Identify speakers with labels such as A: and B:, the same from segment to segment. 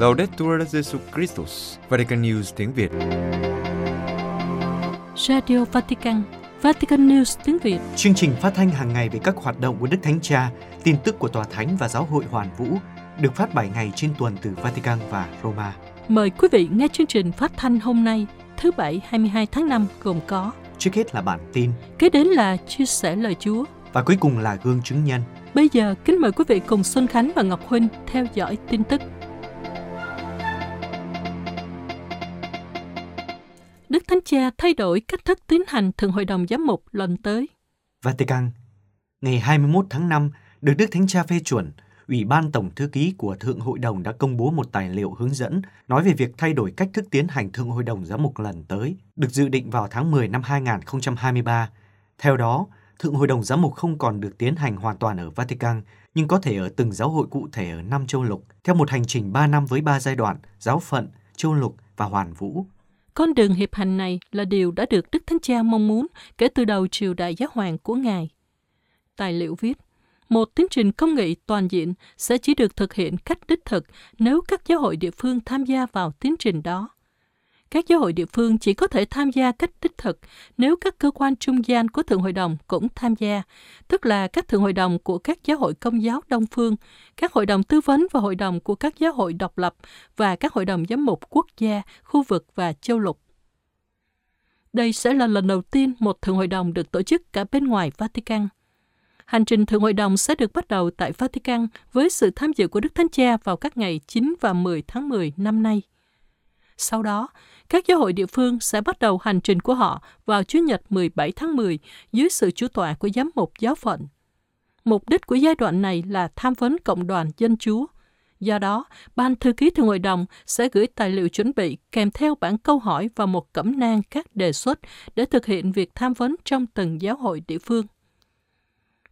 A: Laudetur Jesu Christus, Vatican News tiếng Việt.
B: Radio Vatican, Vatican News tiếng Việt.
C: Chương trình phát thanh hàng ngày về các hoạt động của Đức Thánh Cha, tin tức của Tòa Thánh và Giáo hội Hoàn Vũ được phát 7 ngày trên tuần từ Vatican và Roma.
B: Mời quý vị nghe chương trình phát thanh hôm nay, thứ Bảy 22 tháng 5 gồm có
C: Trước hết là bản tin
B: Kế đến là chia sẻ lời Chúa.
C: và cuối cùng là gương chứng nhân.
B: Bây giờ kính mời quý vị cùng Xuân Khánh và Ngọc Huynh theo dõi tin tức. Đức Thánh Cha thay đổi cách thức tiến hành Thượng Hội đồng Giám mục lần tới.
C: Vatican Ngày 21 tháng 5, được Đức Thánh Cha phê chuẩn, Ủy ban Tổng Thư ký của Thượng Hội đồng đã công bố một tài liệu hướng dẫn nói về việc thay đổi cách thức tiến hành Thượng Hội đồng Giám mục lần tới, được dự định vào tháng 10 năm 2023. Theo đó, Thượng Hội đồng Giám mục không còn được tiến hành hoàn toàn ở Vatican, nhưng có thể ở từng giáo hội cụ thể ở năm châu lục, theo một hành trình 3 năm với 3 giai đoạn, giáo phận, châu lục và hoàn vũ.
B: Con đường hiệp hành này là điều đã được Đức Thánh Cha mong muốn kể từ đầu triều đại giáo hoàng của Ngài. Tài liệu viết, một tiến trình công nghị toàn diện sẽ chỉ được thực hiện cách đích thực nếu các giáo hội địa phương tham gia vào tiến trình đó. Các giáo hội địa phương chỉ có thể tham gia cách đích thực nếu các cơ quan trung gian của Thượng Hội đồng cũng tham gia, tức là các Thượng Hội đồng của các giáo hội công giáo Đông Phương, các hội đồng tư vấn và hội đồng của các giáo hội độc lập và các hội đồng giám mục quốc gia, khu vực và châu lục. Đây sẽ là lần đầu tiên một Thượng Hội đồng được tổ chức cả bên ngoài Vatican. Hành trình Thượng Hội đồng sẽ được bắt đầu tại Vatican với sự tham dự của Đức Thánh Cha vào các ngày 9 và 10 tháng 10 năm nay. Sau đó, các giáo hội địa phương sẽ bắt đầu hành trình của họ vào Chủ nhật 17 tháng 10 dưới sự chủ tọa của giám mục giáo phận. Mục đích của giai đoạn này là tham vấn cộng đoàn dân chúa. Do đó, Ban Thư ký Thượng Hội đồng sẽ gửi tài liệu chuẩn bị kèm theo bản câu hỏi và một cẩm nang các đề xuất để thực hiện việc tham vấn trong từng giáo hội địa phương.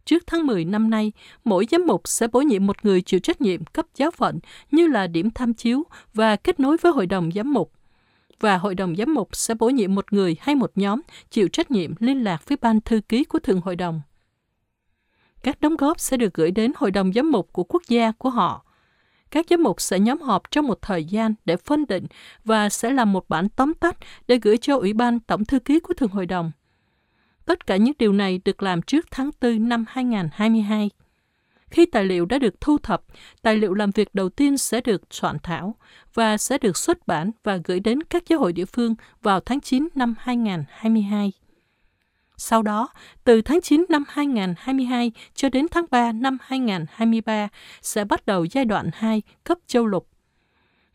B: Trước tháng 10 năm nay, mỗi giám mục sẽ bổ nhiệm một người chịu trách nhiệm cấp giáo phận như là điểm tham chiếu và kết nối với hội đồng giám mục. Và hội đồng giám mục sẽ bổ nhiệm một người hay một nhóm chịu trách nhiệm liên lạc với ban thư ký của thường hội đồng. Các đóng góp sẽ được gửi đến hội đồng giám mục của quốc gia của họ. Các giám mục sẽ nhóm họp trong một thời gian để phân định và sẽ làm một bản tóm tắt để gửi cho Ủy ban Tổng thư ký của Thường hội đồng. Tất cả những điều này được làm trước tháng 4 năm 2022. Khi tài liệu đã được thu thập, tài liệu làm việc đầu tiên sẽ được soạn thảo và sẽ được xuất bản và gửi đến các giáo hội địa phương vào tháng 9 năm 2022. Sau đó, từ tháng 9 năm 2022 cho đến tháng 3 năm 2023 sẽ bắt đầu giai đoạn 2 cấp châu lục.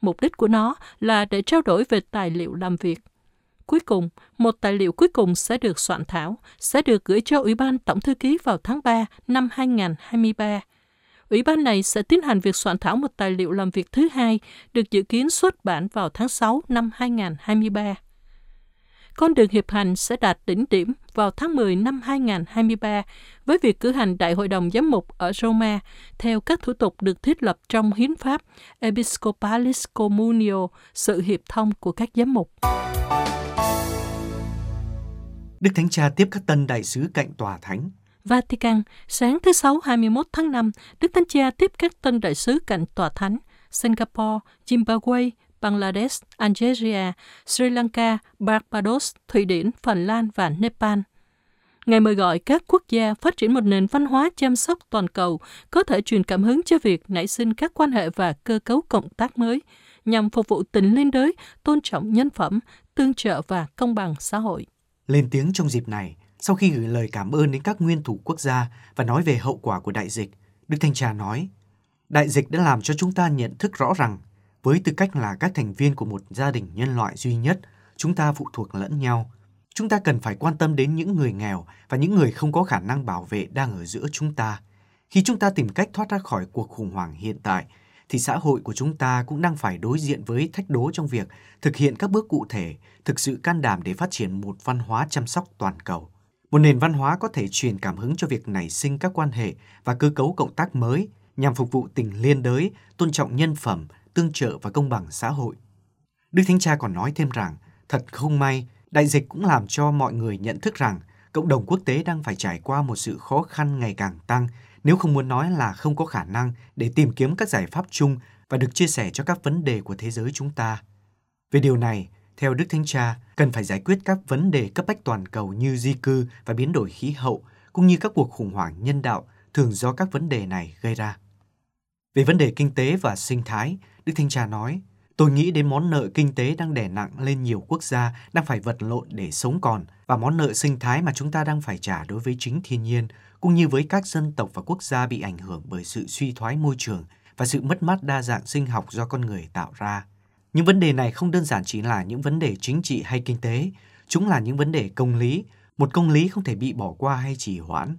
B: Mục đích của nó là để trao đổi về tài liệu làm việc. Cuối cùng, một tài liệu cuối cùng sẽ được soạn thảo, sẽ được gửi cho Ủy ban Tổng Thư ký vào tháng 3 năm 2023. Ủy ban này sẽ tiến hành việc soạn thảo một tài liệu làm việc thứ hai, được dự kiến xuất bản vào tháng 6 năm 2023. Con đường hiệp hành sẽ đạt đỉnh điểm vào tháng 10 năm 2023 với việc cử hành Đại hội đồng giám mục ở Roma theo các thủ tục được thiết lập trong hiến pháp Episcopalis Communio, sự hiệp thông của các giám mục.
C: Đức Thánh Cha tiếp các tân đại sứ cạnh tòa thánh.
B: Vatican, sáng thứ Sáu 21 tháng 5, Đức Thánh Cha tiếp các tân đại sứ cạnh tòa thánh Singapore, Zimbabwe, Bangladesh, Algeria, Sri Lanka, Barbados, Thụy Điển, Phần Lan và Nepal. Ngài mời gọi các quốc gia phát triển một nền văn hóa chăm sóc toàn cầu có thể truyền cảm hứng cho việc nảy sinh các quan hệ và cơ cấu cộng tác mới nhằm phục vụ tình liên đới, tôn trọng nhân phẩm, tương trợ và công bằng xã hội.
C: Lên tiếng trong dịp này, sau khi gửi lời cảm ơn đến các nguyên thủ quốc gia và nói về hậu quả của đại dịch, Đức Thanh Cha nói, Đại dịch đã làm cho chúng ta nhận thức rõ rằng, với tư cách là các thành viên của một gia đình nhân loại duy nhất, chúng ta phụ thuộc lẫn nhau. Chúng ta cần phải quan tâm đến những người nghèo và những người không có khả năng bảo vệ đang ở giữa chúng ta. Khi chúng ta tìm cách thoát ra khỏi cuộc khủng hoảng hiện tại, thì xã hội của chúng ta cũng đang phải đối diện với thách đố trong việc thực hiện các bước cụ thể, thực sự can đảm để phát triển một văn hóa chăm sóc toàn cầu. Một nền văn hóa có thể truyền cảm hứng cho việc nảy sinh các quan hệ và cơ cấu cộng tác mới nhằm phục vụ tình liên đới, tôn trọng nhân phẩm, tương trợ và công bằng xã hội. Đức Thánh Cha còn nói thêm rằng, thật không may, đại dịch cũng làm cho mọi người nhận thức rằng cộng đồng quốc tế đang phải trải qua một sự khó khăn ngày càng tăng, nếu không muốn nói là không có khả năng để tìm kiếm các giải pháp chung và được chia sẻ cho các vấn đề của thế giới chúng ta. Về điều này, theo Đức Thánh Cha, cần phải giải quyết các vấn đề cấp bách toàn cầu như di cư và biến đổi khí hậu, cũng như các cuộc khủng hoảng nhân đạo thường do các vấn đề này gây ra. Về vấn đề kinh tế và sinh thái, Đức Thánh Cha nói, Tôi nghĩ đến món nợ kinh tế đang đè nặng lên nhiều quốc gia đang phải vật lộn để sống còn và món nợ sinh thái mà chúng ta đang phải trả đối với chính thiên nhiên, cũng như với các dân tộc và quốc gia bị ảnh hưởng bởi sự suy thoái môi trường và sự mất mát đa dạng sinh học do con người tạo ra. Những vấn đề này không đơn giản chỉ là những vấn đề chính trị hay kinh tế, chúng là những vấn đề công lý, một công lý không thể bị bỏ qua hay trì hoãn.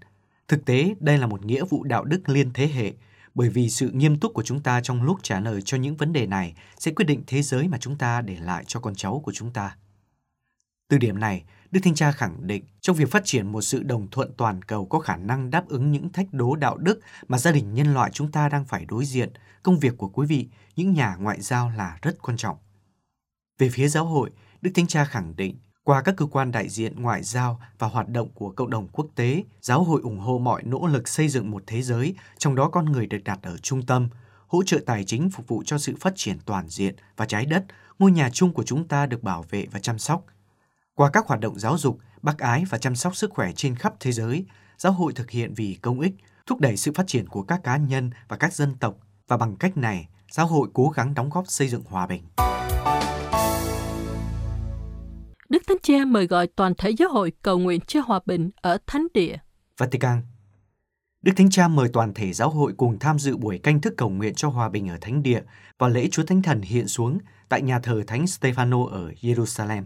C: Thực tế, đây là một nghĩa vụ đạo đức liên thế hệ, bởi vì sự nghiêm túc của chúng ta trong lúc trả lời cho những vấn đề này sẽ quyết định thế giới mà chúng ta để lại cho con cháu của chúng ta. Từ điểm này, Đức Thanh Cha khẳng định trong việc phát triển một sự đồng thuận toàn cầu có khả năng đáp ứng những thách đố đạo đức mà gia đình nhân loại chúng ta đang phải đối diện, công việc của quý vị, những nhà ngoại giao là rất quan trọng. Về phía giáo hội, Đức Thánh Cha khẳng định qua các cơ quan đại diện ngoại giao và hoạt động của cộng đồng quốc tế, giáo hội ủng hộ mọi nỗ lực xây dựng một thế giới, trong đó con người được đặt ở trung tâm, hỗ trợ tài chính phục vụ cho sự phát triển toàn diện và trái đất, ngôi nhà chung của chúng ta được bảo vệ và chăm sóc. Qua các hoạt động giáo dục, bác ái và chăm sóc sức khỏe trên khắp thế giới, giáo hội thực hiện vì công ích, thúc đẩy sự phát triển của các cá nhân và các dân tộc và bằng cách này, giáo hội cố gắng đóng góp xây dựng hòa bình.
B: Đức Thánh Cha mời gọi toàn thể giáo hội cầu nguyện cho hòa bình ở Thánh Địa.
C: Vatican Đức Thánh Cha mời toàn thể giáo hội cùng tham dự buổi canh thức cầu nguyện cho hòa bình ở Thánh Địa và lễ Chúa Thánh Thần hiện xuống tại nhà thờ Thánh Stefano ở Jerusalem.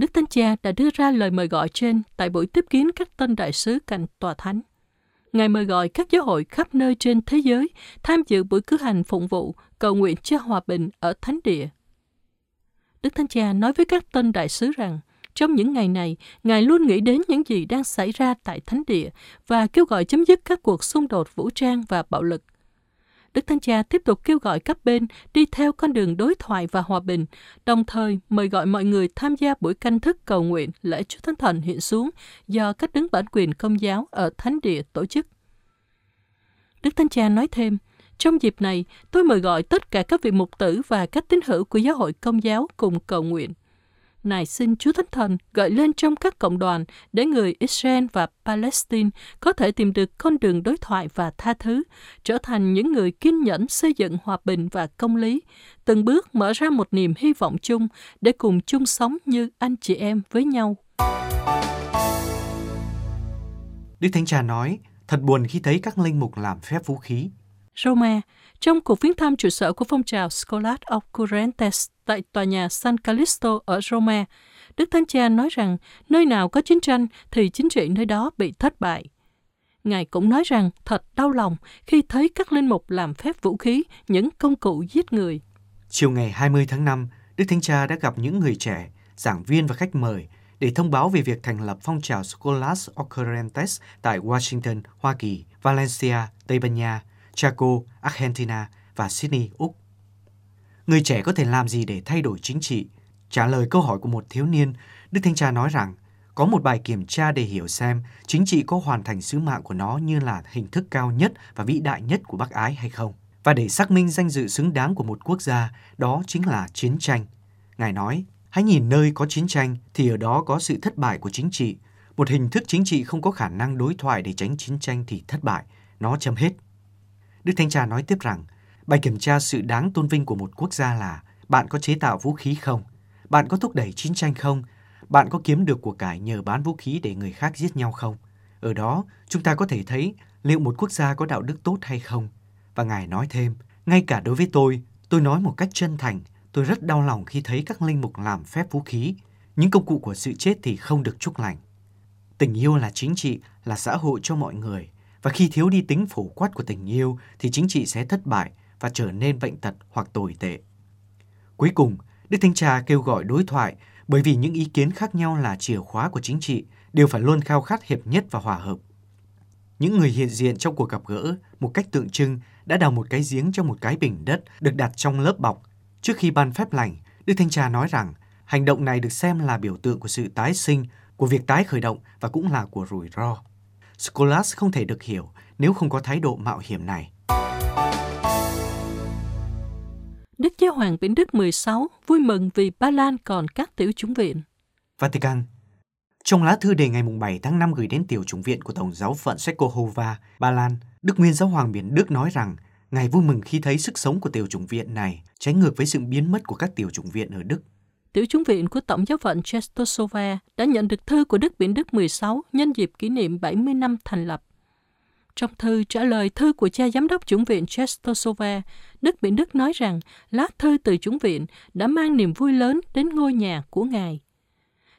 B: Đức Thánh Cha đã đưa ra lời mời gọi trên tại buổi tiếp kiến các tân đại sứ cạnh tòa thánh. Ngài mời gọi các giáo hội khắp nơi trên thế giới tham dự buổi cử hành phụng vụ cầu nguyện cho hòa bình ở Thánh Địa. Đức Thánh Cha nói với các tân đại sứ rằng, trong những ngày này, Ngài luôn nghĩ đến những gì đang xảy ra tại Thánh Địa và kêu gọi chấm dứt các cuộc xung đột vũ trang và bạo lực. Đức Thánh Cha tiếp tục kêu gọi các bên đi theo con đường đối thoại và hòa bình, đồng thời mời gọi mọi người tham gia buổi canh thức cầu nguyện lễ Chúa Thánh Thần hiện xuống do các đứng bản quyền công giáo ở Thánh Địa tổ chức. Đức Thánh Cha nói thêm, trong dịp này, tôi mời gọi tất cả các vị mục tử và các tín hữu của giáo hội công giáo cùng cầu nguyện. Này xin Chúa Thánh Thần gợi lên trong các cộng đoàn để người Israel và Palestine có thể tìm được con đường đối thoại và tha thứ, trở thành những người kiên nhẫn xây dựng hòa bình và công lý, từng bước mở ra một niềm hy vọng chung để cùng chung sống như anh chị em với nhau.
C: Đức Thánh Cha nói, thật buồn khi thấy các linh mục làm phép vũ khí.
B: Roma, trong cuộc viếng thăm trụ sở của phong trào Scholat Occurrentes tại tòa nhà San Callisto ở Roma, Đức Thánh Cha nói rằng nơi nào có chiến tranh thì chính trị nơi đó bị thất bại. Ngài cũng nói rằng thật đau lòng khi thấy các linh mục làm phép vũ khí, những công cụ giết người.
C: Chiều ngày 20 tháng 5, Đức Thánh Cha đã gặp những người trẻ, giảng viên và khách mời để thông báo về việc thành lập phong trào Scholas Occurrentes tại Washington, Hoa Kỳ, Valencia, Tây Ban Nha, Chaco, Argentina và Sydney, Úc. Người trẻ có thể làm gì để thay đổi chính trị? Trả lời câu hỏi của một thiếu niên, Đức Thanh Cha nói rằng có một bài kiểm tra để hiểu xem chính trị có hoàn thành sứ mạng của nó như là hình thức cao nhất và vĩ đại nhất của bác ái hay không. Và để xác minh danh dự xứng đáng của một quốc gia, đó chính là chiến tranh. Ngài nói, hãy nhìn nơi có chiến tranh thì ở đó có sự thất bại của chính trị. Một hình thức chính trị không có khả năng đối thoại để tránh chiến tranh thì thất bại, nó chấm hết. Đức Thánh Cha nói tiếp rằng, bài kiểm tra sự đáng tôn vinh của một quốc gia là bạn có chế tạo vũ khí không? Bạn có thúc đẩy chiến tranh không? Bạn có kiếm được của cải nhờ bán vũ khí để người khác giết nhau không? Ở đó, chúng ta có thể thấy liệu một quốc gia có đạo đức tốt hay không. Và Ngài nói thêm, ngay cả đối với tôi, tôi nói một cách chân thành, tôi rất đau lòng khi thấy các linh mục làm phép vũ khí. Những công cụ của sự chết thì không được chúc lành. Tình yêu là chính trị, là xã hội cho mọi người. Và khi thiếu đi tính phổ quát của tình yêu thì chính trị sẽ thất bại và trở nên bệnh tật hoặc tồi tệ. Cuối cùng, Đức Thánh Cha kêu gọi đối thoại bởi vì những ý kiến khác nhau là chìa khóa của chính trị đều phải luôn khao khát hiệp nhất và hòa hợp. Những người hiện diện trong cuộc gặp gỡ một cách tượng trưng đã đào một cái giếng trong một cái bình đất được đặt trong lớp bọc. Trước khi ban phép lành, Đức Thanh Cha nói rằng hành động này được xem là biểu tượng của sự tái sinh, của việc tái khởi động và cũng là của rủi ro. Scholas không thể được hiểu nếu không có thái độ mạo hiểm này.
B: Đức Giáo hoàng Biển Đức 16 vui mừng vì Ba Lan còn các tiểu chủng viện.
C: Vatican Trong lá thư đề ngày 7 tháng 5 gửi đến tiểu chủng viện của Tổng giáo phận Czechohova, Ba Lan, Đức Nguyên Giáo hoàng Biển Đức nói rằng Ngài vui mừng khi thấy sức sống của tiểu chủng viện này trái ngược với sự biến mất của các tiểu chủng viện ở Đức.
B: Tiểu chúng viện của Tổng giáo phận Chestosova đã nhận được thư của Đức Biển Đức 16 nhân dịp kỷ niệm 70 năm thành lập. Trong thư trả lời thư của cha giám đốc chủng viện Chestosova, Đức Biển Đức nói rằng lá thư từ chủng viện đã mang niềm vui lớn đến ngôi nhà của Ngài.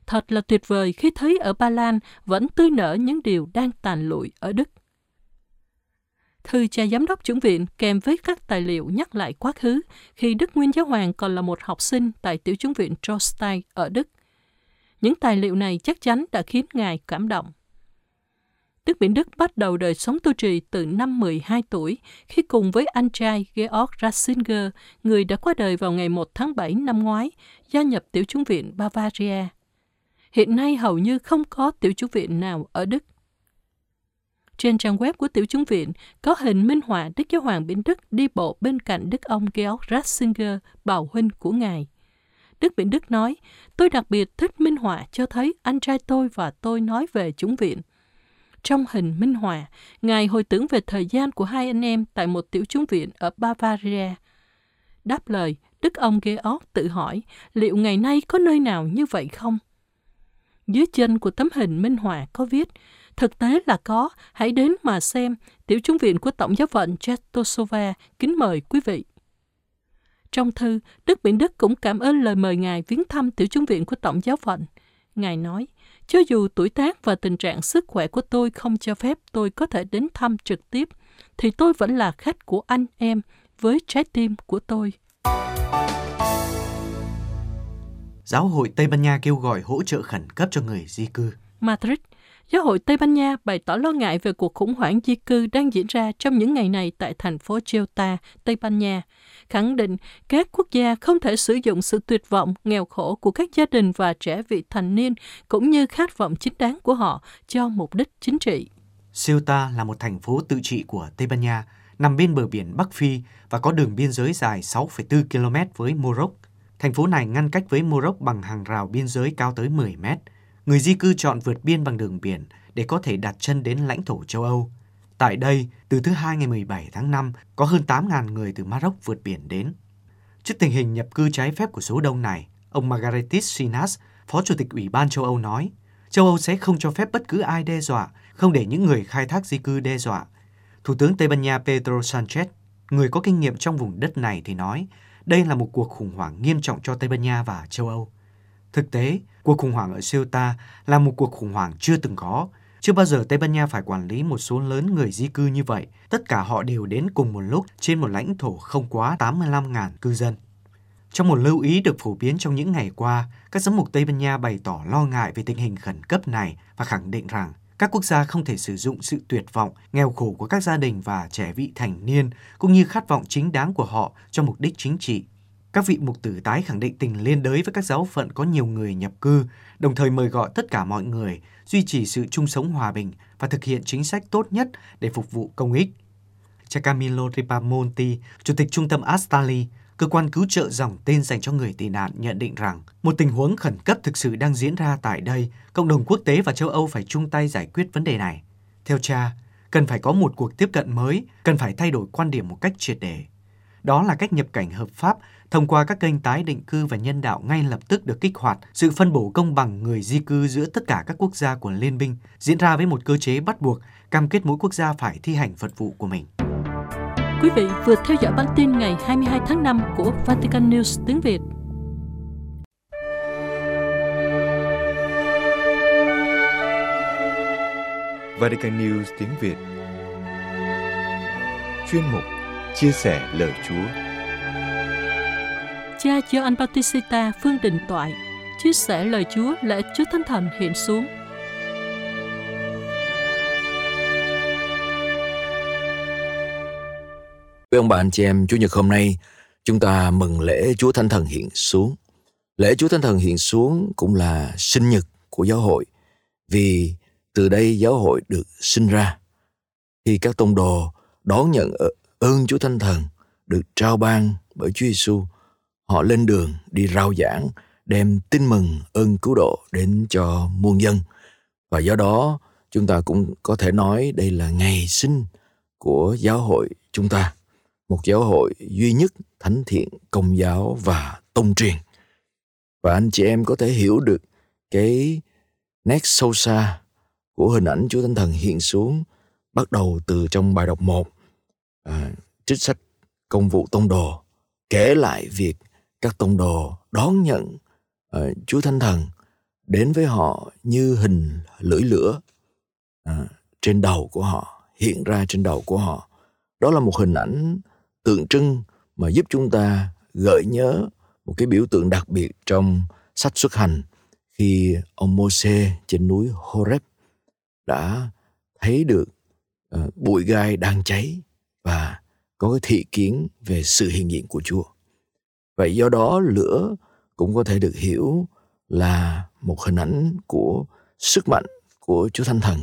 B: Thật là tuyệt vời khi thấy ở Ba Lan vẫn tươi nở những điều đang tàn lụi ở Đức. Thư cha giám đốc chủng viện kèm với các tài liệu nhắc lại quá khứ khi Đức Nguyên Giáo Hoàng còn là một học sinh tại tiểu chủng viện Trostai ở Đức. Những tài liệu này chắc chắn đã khiến Ngài cảm động. Đức Biển Đức bắt đầu đời sống tu trì từ năm 12 tuổi khi cùng với anh trai Georg Ratzinger, người đã qua đời vào ngày 1 tháng 7 năm ngoái, gia nhập tiểu chúng viện Bavaria. Hiện nay hầu như không có tiểu chúng viện nào ở Đức. Trên trang web của tiểu chúng viện có hình minh họa Đức Giáo Hoàng Biển Đức đi bộ bên cạnh Đức ông Georg Ratzinger, bào huynh của Ngài. Đức Biển Đức nói, tôi đặc biệt thích minh họa cho thấy anh trai tôi và tôi nói về chúng viện. Trong hình minh họa, Ngài hồi tưởng về thời gian của hai anh em tại một tiểu chúng viện ở Bavaria. Đáp lời, Đức ông Georg tự hỏi liệu ngày nay có nơi nào như vậy không? Dưới chân của tấm hình minh họa có viết Thực tế là có, hãy đến mà xem. Tiểu chúng viện của Tổng giáo phận Chetosova kính mời quý vị. Trong thư, Đức Biển Đức cũng cảm ơn lời mời Ngài viếng thăm tiểu chúng viện của Tổng giáo phận. Ngài nói, cho dù tuổi tác và tình trạng sức khỏe của tôi không cho phép tôi có thể đến thăm trực tiếp, thì tôi vẫn là khách của anh em với trái tim của tôi.
C: Giáo hội Tây Ban Nha kêu gọi hỗ trợ khẩn cấp cho người di cư.
B: Madrid, Giáo hội Tây Ban Nha bày tỏ lo ngại về cuộc khủng hoảng di cư đang diễn ra trong những ngày này tại thành phố Ceuta, Tây Ban Nha, khẳng định các quốc gia không thể sử dụng sự tuyệt vọng, nghèo khổ của các gia đình và trẻ vị thành niên cũng như khát vọng chính đáng của họ cho mục đích chính trị.
C: Ceuta là một thành phố tự trị của Tây Ban Nha, nằm bên bờ biển Bắc Phi và có đường biên giới dài 6,4 km với Morocco. Thành phố này ngăn cách với Morocco bằng hàng rào biên giới cao tới 10 mét – người di cư chọn vượt biên bằng đường biển để có thể đặt chân đến lãnh thổ châu Âu. Tại đây, từ thứ hai ngày 17 tháng 5, có hơn 8.000 người từ Maroc vượt biển đến. Trước tình hình nhập cư trái phép của số đông này, ông Margaritis Sinas, Phó Chủ tịch Ủy ban châu Âu nói, châu Âu sẽ không cho phép bất cứ ai đe dọa, không để những người khai thác di cư đe dọa. Thủ tướng Tây Ban Nha Pedro Sanchez, người có kinh nghiệm trong vùng đất này thì nói, đây là một cuộc khủng hoảng nghiêm trọng cho Tây Ban Nha và châu Âu. Thực tế, cuộc khủng hoảng ở Ceuta là một cuộc khủng hoảng chưa từng có. Chưa bao giờ Tây Ban Nha phải quản lý một số lớn người di cư như vậy. Tất cả họ đều đến cùng một lúc trên một lãnh thổ không quá 85.000 cư dân. Trong một lưu ý được phổ biến trong những ngày qua, các giám mục Tây Ban Nha bày tỏ lo ngại về tình hình khẩn cấp này và khẳng định rằng các quốc gia không thể sử dụng sự tuyệt vọng, nghèo khổ của các gia đình và trẻ vị thành niên cũng như khát vọng chính đáng của họ cho mục đích chính trị các vị mục tử tái khẳng định tình liên đới với các giáo phận có nhiều người nhập cư, đồng thời mời gọi tất cả mọi người duy trì sự chung sống hòa bình và thực hiện chính sách tốt nhất để phục vụ công ích. Cha Camilo Ripamonti, Chủ tịch Trung tâm Astali, cơ quan cứu trợ dòng tên dành cho người tị nạn nhận định rằng một tình huống khẩn cấp thực sự đang diễn ra tại đây, cộng đồng quốc tế và châu Âu phải chung tay giải quyết vấn đề này. Theo cha, cần phải có một cuộc tiếp cận mới, cần phải thay đổi quan điểm một cách triệt để. Đó là cách nhập cảnh hợp pháp thông qua các kênh tái định cư và nhân đạo ngay lập tức được kích hoạt, sự phân bổ công bằng người di cư giữa tất cả các quốc gia của Liên minh diễn ra với một cơ chế bắt buộc, cam kết mỗi quốc gia phải thi hành phật vụ của mình.
B: Quý vị vừa theo dõi bản tin ngày 22 tháng 5 của Vatican News tiếng Việt.
A: Vatican News tiếng Việt Chuyên mục Chia sẻ lời Chúa
B: cha Gioan Bautista Phương Đình Toại chia sẻ lời Chúa lễ Chúa Thánh Thần hiện xuống.
D: Quý ông bà anh chị em, Chủ nhật hôm nay chúng ta mừng lễ Chúa Thánh Thần hiện xuống. Lễ Chúa Thánh Thần hiện xuống cũng là sinh nhật của giáo hội vì từ đây giáo hội được sinh ra. Khi các tông đồ đón nhận ơn Chúa Thánh Thần được trao ban bởi Chúa Giêsu, họ lên đường đi rao giảng, đem tin mừng ơn cứu độ đến cho muôn dân. Và do đó, chúng ta cũng có thể nói đây là ngày sinh của giáo hội chúng ta, một giáo hội duy nhất thánh thiện, công giáo và tông truyền. Và anh chị em có thể hiểu được cái nét sâu xa của hình ảnh Chúa Thánh Thần hiện xuống bắt đầu từ trong bài đọc 1 à, trích sách công vụ tông đồ kể lại việc các tông đồ đón nhận uh, Chúa Thánh Thần đến với họ như hình lưỡi lửa uh, trên đầu của họ hiện ra trên đầu của họ. Đó là một hình ảnh tượng trưng mà giúp chúng ta gợi nhớ một cái biểu tượng đặc biệt trong sách xuất hành khi ông Môse trên núi Horeb đã thấy được uh, bụi gai đang cháy và có cái thị kiến về sự hiện diện của Chúa. Vậy do đó lửa cũng có thể được hiểu là một hình ảnh của sức mạnh của Chúa Thánh Thần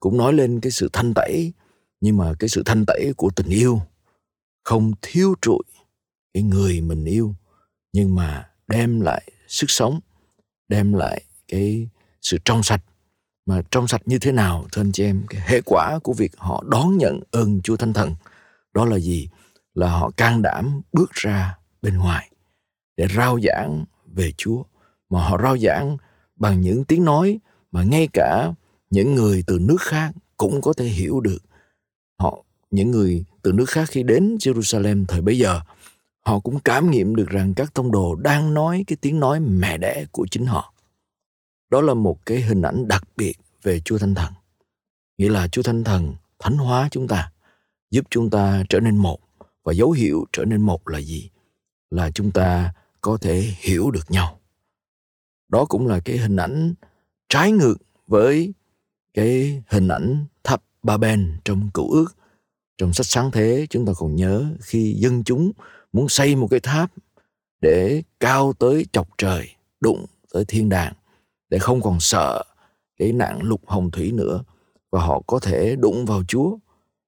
D: cũng nói lên cái sự thanh tẩy, nhưng mà cái sự thanh tẩy của tình yêu không thiêu trụi cái người mình yêu, nhưng mà đem lại sức sống, đem lại cái sự trong sạch mà trong sạch như thế nào, thưa anh chị em, cái hệ quả của việc họ đón nhận ơn Chúa Thánh Thần, đó là gì? Là họ can đảm bước ra bên ngoài để rao giảng về Chúa. Mà họ rao giảng bằng những tiếng nói mà ngay cả những người từ nước khác cũng có thể hiểu được. Họ, những người từ nước khác khi đến Jerusalem thời bấy giờ, họ cũng cảm nghiệm được rằng các tông đồ đang nói cái tiếng nói mẹ đẻ của chính họ đó là một cái hình ảnh đặc biệt về Chúa Thánh Thần. Nghĩa là Chúa Thánh Thần thánh hóa chúng ta, giúp chúng ta trở nên một. Và dấu hiệu trở nên một là gì? Là chúng ta có thể hiểu được nhau. Đó cũng là cái hình ảnh trái ngược với cái hình ảnh tháp ba ben trong cựu ước. Trong sách sáng thế, chúng ta còn nhớ khi dân chúng muốn xây một cái tháp để cao tới chọc trời, đụng tới thiên đàng để không còn sợ cái nạn lục hồng thủy nữa và họ có thể đụng vào Chúa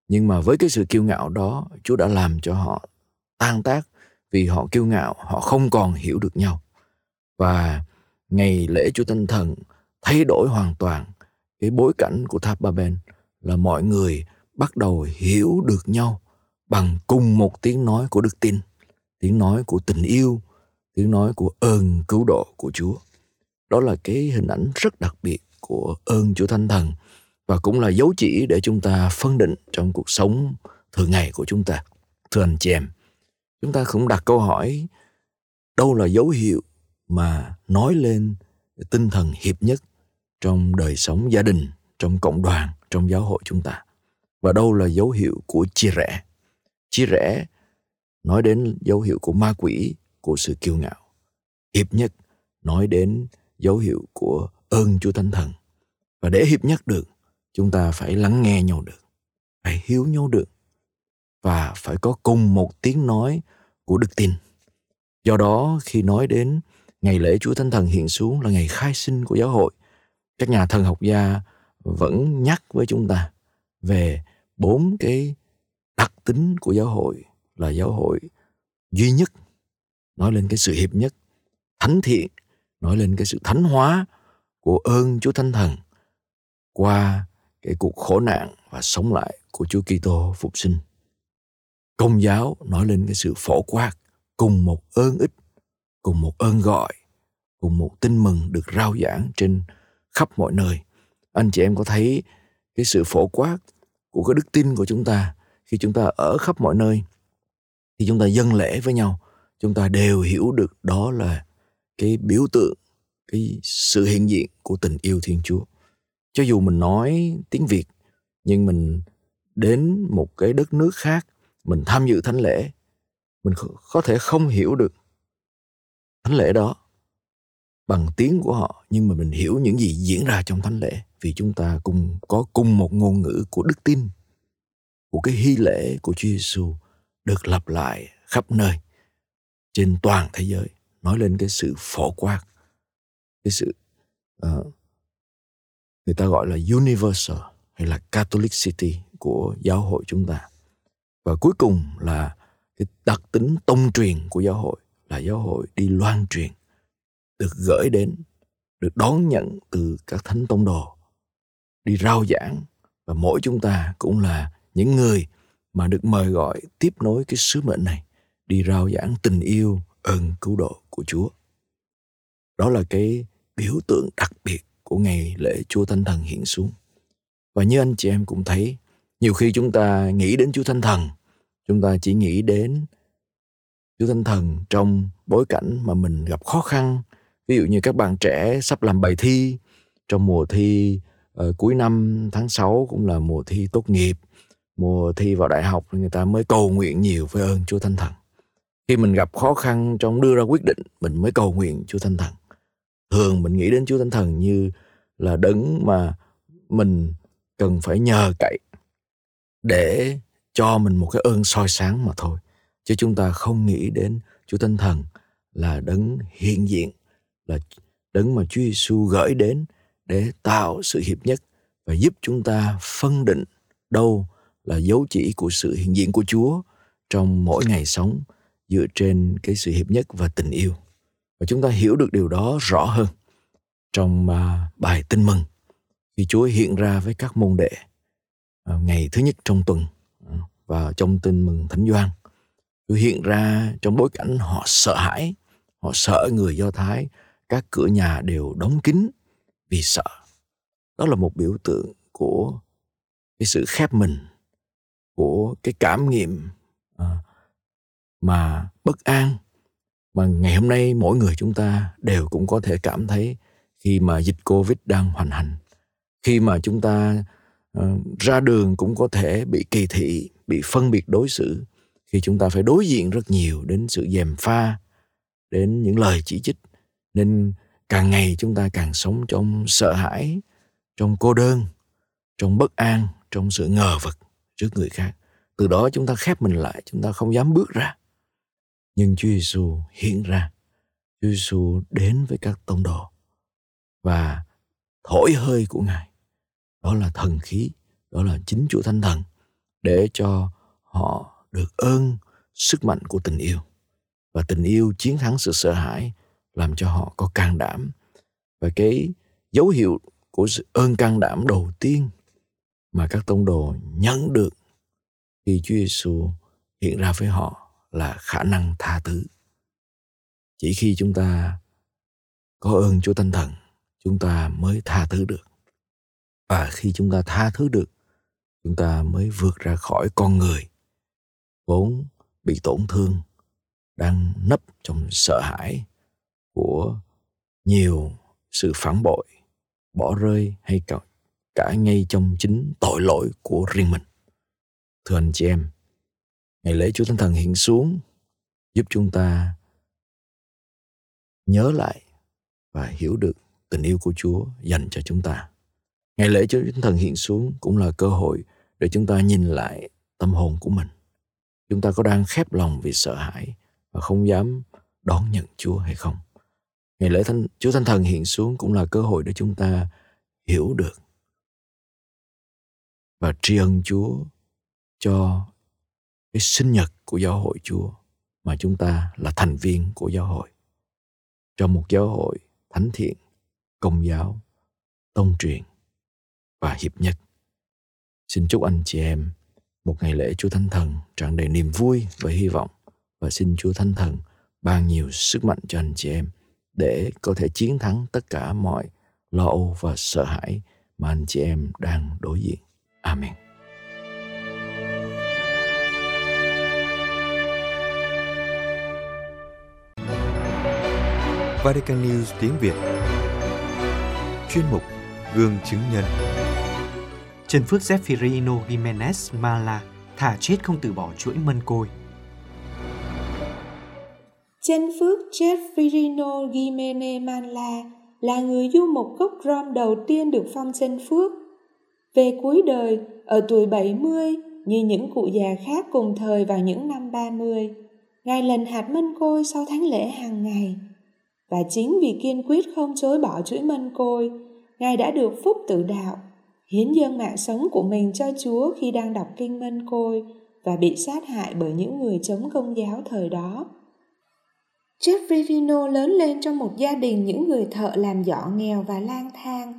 D: nhưng mà với cái sự kiêu ngạo đó chúa đã làm cho họ tan tác vì họ kiêu ngạo họ không còn hiểu được nhau và ngày lễ chúa tinh thần thay đổi hoàn toàn cái bối cảnh của tháp Babel là mọi người bắt đầu hiểu được nhau bằng cùng một tiếng nói của đức tin, tiếng nói của tình yêu, tiếng nói của ơn cứu độ của Chúa. Đó là cái hình ảnh rất đặc biệt của ơn Chúa Thánh Thần và cũng là dấu chỉ để chúng ta phân định trong cuộc sống thường ngày của chúng ta. Thưa anh chị em, chúng ta cũng đặt câu hỏi đâu là dấu hiệu mà nói lên tinh thần hiệp nhất trong đời sống gia đình, trong cộng đoàn, trong giáo hội chúng ta. Và đâu là dấu hiệu của chia rẽ. Chia rẽ nói đến dấu hiệu của ma quỷ, của sự kiêu ngạo. Hiệp nhất nói đến dấu hiệu của ơn Chúa Thánh Thần. Và để hiệp nhất được, chúng ta phải lắng nghe nhau được, phải hiếu nhau được, và phải có cùng một tiếng nói của đức tin do đó, khi nói đến ngày lễ chúa thánh thần hiện xuống là ngày khai sinh của giáo hội, các nhà thần học gia vẫn nhắc với chúng ta về bốn cái đặc tính của giáo hội là giáo hội duy nhất, nói lên cái sự hiệp nhất, thánh thiện nói lên cái sự thánh hóa của ơn Chúa Thánh Thần qua cái cuộc khổ nạn và sống lại của Chúa Kitô phục sinh. Công giáo nói lên cái sự phổ quát cùng một ơn ích, cùng một ơn gọi, cùng một tin mừng được rao giảng trên khắp mọi nơi. Anh chị em có thấy cái sự phổ quát của cái đức tin của chúng ta khi chúng ta ở khắp mọi nơi thì chúng ta dâng lễ với nhau chúng ta đều hiểu được đó là cái biểu tượng, cái sự hiện diện của tình yêu thiên chúa. Cho dù mình nói tiếng việt, nhưng mình đến một cái đất nước khác, mình tham dự thánh lễ, mình có thể không hiểu được thánh lễ đó bằng tiếng của họ, nhưng mà mình hiểu những gì diễn ra trong thánh lễ, vì chúng ta cùng, có cùng một ngôn ngữ của đức tin, của cái hy lễ của Chúa Giêsu được lặp lại khắp nơi trên toàn thế giới nói lên cái sự phổ quát cái sự uh, người ta gọi là universal hay là Catholic City của giáo hội chúng ta. Và cuối cùng là cái đặc tính tông truyền của giáo hội là giáo hội đi loan truyền được gửi đến được đón nhận từ các thánh tông đồ đi rao giảng và mỗi chúng ta cũng là những người mà được mời gọi tiếp nối cái sứ mệnh này đi rao giảng tình yêu ơn cứu độ của Chúa. Đó là cái biểu tượng đặc biệt của ngày lễ Chúa Thánh Thần hiện xuống. Và như anh chị em cũng thấy, nhiều khi chúng ta nghĩ đến Chúa Thánh Thần, chúng ta chỉ nghĩ đến Chúa Thánh Thần trong bối cảnh mà mình gặp khó khăn. Ví dụ như các bạn trẻ sắp làm bài thi, trong mùa thi uh, cuối năm tháng 6 cũng là mùa thi tốt nghiệp, mùa thi vào đại học người ta mới cầu nguyện nhiều với ơn Chúa Thánh Thần. Khi mình gặp khó khăn trong đưa ra quyết định, mình mới cầu nguyện Chúa Thánh Thần. Thường mình nghĩ đến Chúa Thánh Thần như là đấng mà mình cần phải nhờ cậy để cho mình một cái ơn soi sáng mà thôi chứ chúng ta không nghĩ đến Chúa Thánh Thần là đấng hiện diện là đấng mà Chúa Giêsu gửi đến để tạo sự hiệp nhất và giúp chúng ta phân định đâu là dấu chỉ của sự hiện diện của Chúa trong mỗi ngày sống dựa trên cái sự hiệp nhất và tình yêu. Và chúng ta hiểu được điều đó rõ hơn trong à, bài tin mừng khi Chúa hiện ra với các môn đệ à, ngày thứ nhất trong tuần à, và trong tin mừng Thánh Doan. Chúa hiện ra trong bối cảnh họ sợ hãi, họ sợ người Do Thái, các cửa nhà đều đóng kín vì sợ. Đó là một biểu tượng của cái sự khép mình, của cái cảm nghiệm uh, mà bất an mà ngày hôm nay mỗi người chúng ta đều cũng có thể cảm thấy khi mà dịch covid đang hoành hành. Khi mà chúng ta uh, ra đường cũng có thể bị kỳ thị bị phân biệt đối xử khi chúng ta phải đối diện rất nhiều đến sự dèm pha đến những lời chỉ trích nên càng ngày chúng ta càng sống trong sợ hãi trong cô đơn trong bất an trong sự ngờ vực trước người khác. Từ đó chúng ta khép mình lại chúng ta không dám bước ra nhưng Chúa Giêsu hiện ra. Chúa Giêsu đến với các tông đồ và thổi hơi của Ngài. Đó là thần khí, đó là chính Chúa Thánh Thần để cho họ được ơn sức mạnh của tình yêu. Và tình yêu chiến thắng sự sợ hãi làm cho họ có can đảm. Và cái dấu hiệu của sự ơn can đảm đầu tiên mà các tông đồ nhận được khi Chúa Giêsu hiện ra với họ là khả năng tha thứ. Chỉ khi chúng ta có ơn chúa tinh thần chúng ta mới tha thứ được. Và khi chúng ta tha thứ được chúng ta mới vượt ra khỏi con người vốn bị tổn thương đang nấp trong sợ hãi của nhiều sự phản bội bỏ rơi hay cả, cả ngay trong chính tội lỗi của riêng mình. Thưa anh chị em Ngày lễ Chúa Thánh Thần hiện xuống giúp chúng ta nhớ lại và hiểu được tình yêu của Chúa dành cho chúng ta. Ngày lễ Chúa Thánh Thần hiện xuống cũng là cơ hội để chúng ta nhìn lại tâm hồn của mình. Chúng ta có đang khép lòng vì sợ hãi và không dám đón nhận Chúa hay không? Ngày lễ Thánh, Chúa Thánh Thần hiện xuống cũng là cơ hội để chúng ta hiểu được và tri ân Chúa cho cái sinh nhật của giáo hội Chúa mà chúng ta là thành viên của giáo hội. Trong một giáo hội thánh thiện, công giáo, tông truyền và hiệp nhất. Xin chúc anh chị em một ngày lễ Chúa Thánh Thần tràn đầy niềm vui và hy vọng và xin Chúa Thánh Thần ban nhiều sức mạnh cho anh chị em để có thể chiến thắng tất cả mọi lo âu và sợ hãi mà anh chị em đang đối diện. Amen.
A: Vatican News tiếng Việt Chuyên mục Gương chứng nhân
C: Trần Phước Zeffirino Jimenez Mala thả chết không từ bỏ chuỗi mân côi.
E: Trần Phước Jeffirino Jimenez Mala là người du mục gốc Rom đầu tiên được phong Trần Phước. Về cuối đời, ở tuổi 70, như những cụ già khác cùng thời vào những năm 30, Ngài lần hạt mân côi sau tháng lễ hàng ngày – và chính vì kiên quyết không chối bỏ chuỗi mân côi, Ngài đã được phúc tự đạo, hiến dâng mạng sống của mình cho Chúa khi đang đọc kinh mân côi và bị sát hại bởi những người chống công giáo thời đó. Jeffrey Reno lớn lên trong một gia đình những người thợ làm giỏ nghèo và lang thang,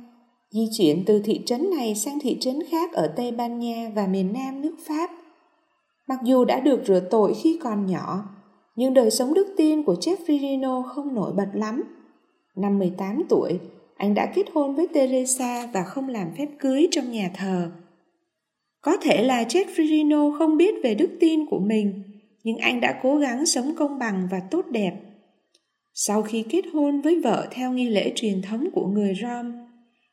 E: di chuyển từ thị trấn này sang thị trấn khác ở Tây Ban Nha và miền Nam nước Pháp. Mặc dù đã được rửa tội khi còn nhỏ, nhưng đời sống đức tin của Jeffrey Reno không nổi bật lắm. Năm 18 tuổi, anh đã kết hôn với Teresa và không làm phép cưới trong nhà thờ. Có thể là Jeffrey Reno không biết về đức tin của mình, nhưng anh đã cố gắng sống công bằng và tốt đẹp. Sau khi kết hôn với vợ theo nghi lễ truyền thống của người Rom,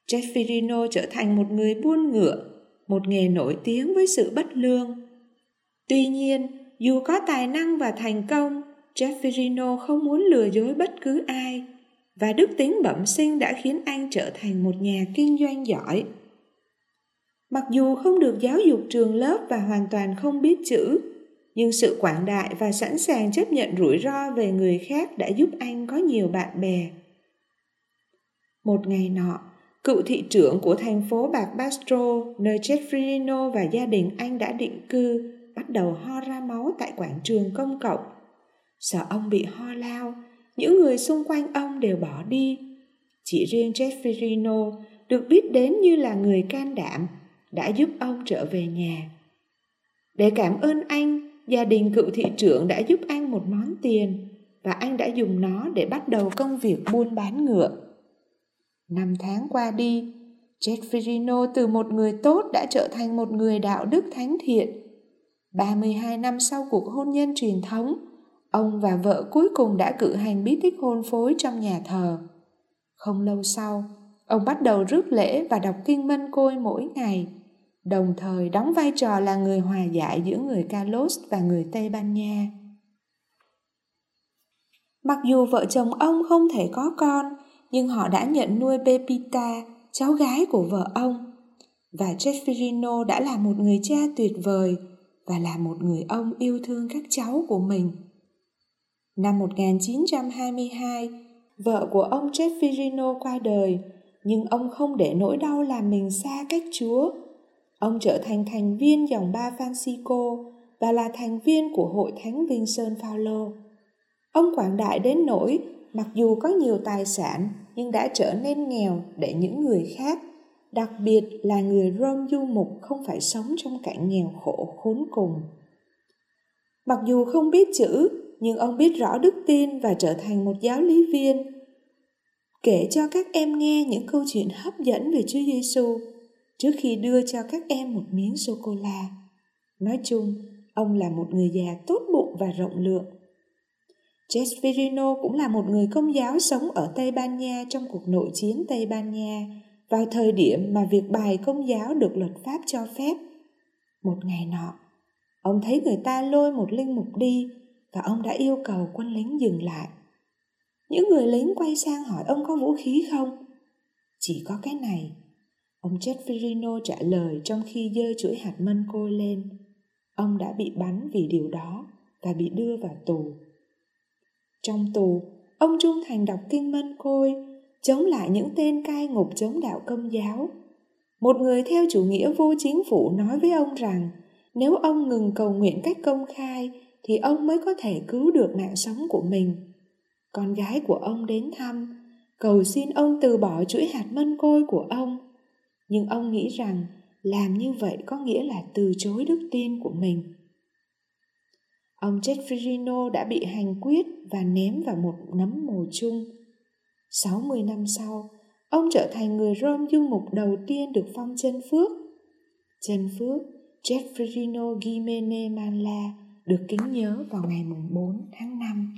E: Jeffrey Reno trở thành một người buôn ngựa, một nghề nổi tiếng với sự bất lương. Tuy nhiên, dù có tài năng và thành công, Jeffrey không muốn lừa dối bất cứ ai và đức tính bẩm sinh đã khiến anh trở thành một nhà kinh doanh giỏi. Mặc dù không được giáo dục trường lớp và hoàn toàn không biết chữ, nhưng sự quảng đại và sẵn sàng chấp nhận rủi ro về người khác đã giúp anh có nhiều bạn bè. Một ngày nọ, cựu thị trưởng của thành phố Bạc Bastro, nơi Jeffrino và gia đình anh đã định cư, bắt đầu ho ra máu tại quảng trường công cộng. Sợ ông bị ho lao, những người xung quanh ông đều bỏ đi. Chỉ riêng Jeffrino được biết đến như là người can đảm, đã giúp ông trở về nhà. Để cảm ơn anh, gia đình cựu thị trưởng đã giúp anh một món tiền và anh đã dùng nó để bắt đầu công việc buôn bán ngựa. Năm tháng qua đi, Jeffrino từ một người tốt đã trở thành một người đạo đức thánh thiện. 32 năm sau cuộc hôn nhân truyền thống, ông và vợ cuối cùng đã cử hành bí tích hôn phối trong nhà thờ. Không lâu sau, ông bắt đầu rước lễ và đọc kinh mân côi mỗi ngày – đồng thời đóng vai trò là người hòa giải giữa người Carlos và người Tây Ban Nha. Mặc dù vợ chồng ông không thể có con, nhưng họ đã nhận nuôi Pepita, cháu gái của vợ ông. Và Jeffrino đã là một người cha tuyệt vời và là một người ông yêu thương các cháu của mình. Năm 1922, vợ của ông Jeffirino, qua đời, nhưng ông không để nỗi đau làm mình xa cách Chúa Ông trở thành thành viên dòng ba Francisco và là thành viên của hội thánh Vinh Sơn Phaolô. Ông quảng đại đến nỗi mặc dù có nhiều tài sản nhưng đã trở nên nghèo để những người khác, đặc biệt là người Rome du mục không phải sống trong cảnh nghèo khổ khốn cùng. Mặc dù không biết chữ, nhưng ông biết rõ đức tin và trở thành một giáo lý viên. Kể cho các em nghe những câu chuyện hấp dẫn về Chúa Giêsu trước khi đưa cho các em một miếng sô cô la. Nói chung, ông là một người già tốt bụng và rộng lượng. Jesperino cũng là một người công giáo sống ở Tây Ban Nha trong cuộc nội chiến Tây Ban Nha vào thời điểm mà việc bài công giáo được luật pháp cho phép. Một ngày nọ, ông thấy người ta lôi một linh mục đi và ông đã yêu cầu quân lính dừng lại. Những người lính quay sang hỏi ông có vũ khí không? Chỉ có cái này, Ông Chetverino trả lời trong khi dơ chuỗi hạt mân côi lên. Ông đã bị bắn vì điều đó và bị đưa vào tù. Trong tù, ông trung thành đọc kinh mân côi, chống lại những tên cai ngục chống đạo công giáo. Một người theo chủ nghĩa vô chính phủ nói với ông rằng nếu ông ngừng cầu nguyện cách công khai thì ông mới có thể cứu được mạng sống của mình. Con gái của ông đến thăm, cầu xin ông từ bỏ chuỗi hạt mân côi của ông nhưng ông nghĩ rằng làm như vậy có nghĩa là từ chối đức tin của mình. Ông Jeffrino đã bị hành quyết và ném vào một nấm mồ chung. 60 năm sau, ông trở thành người Rome du mục đầu tiên được phong chân phước. Chân phước Jeffrino Gimene Manla được kính nhớ vào ngày 4 tháng 5.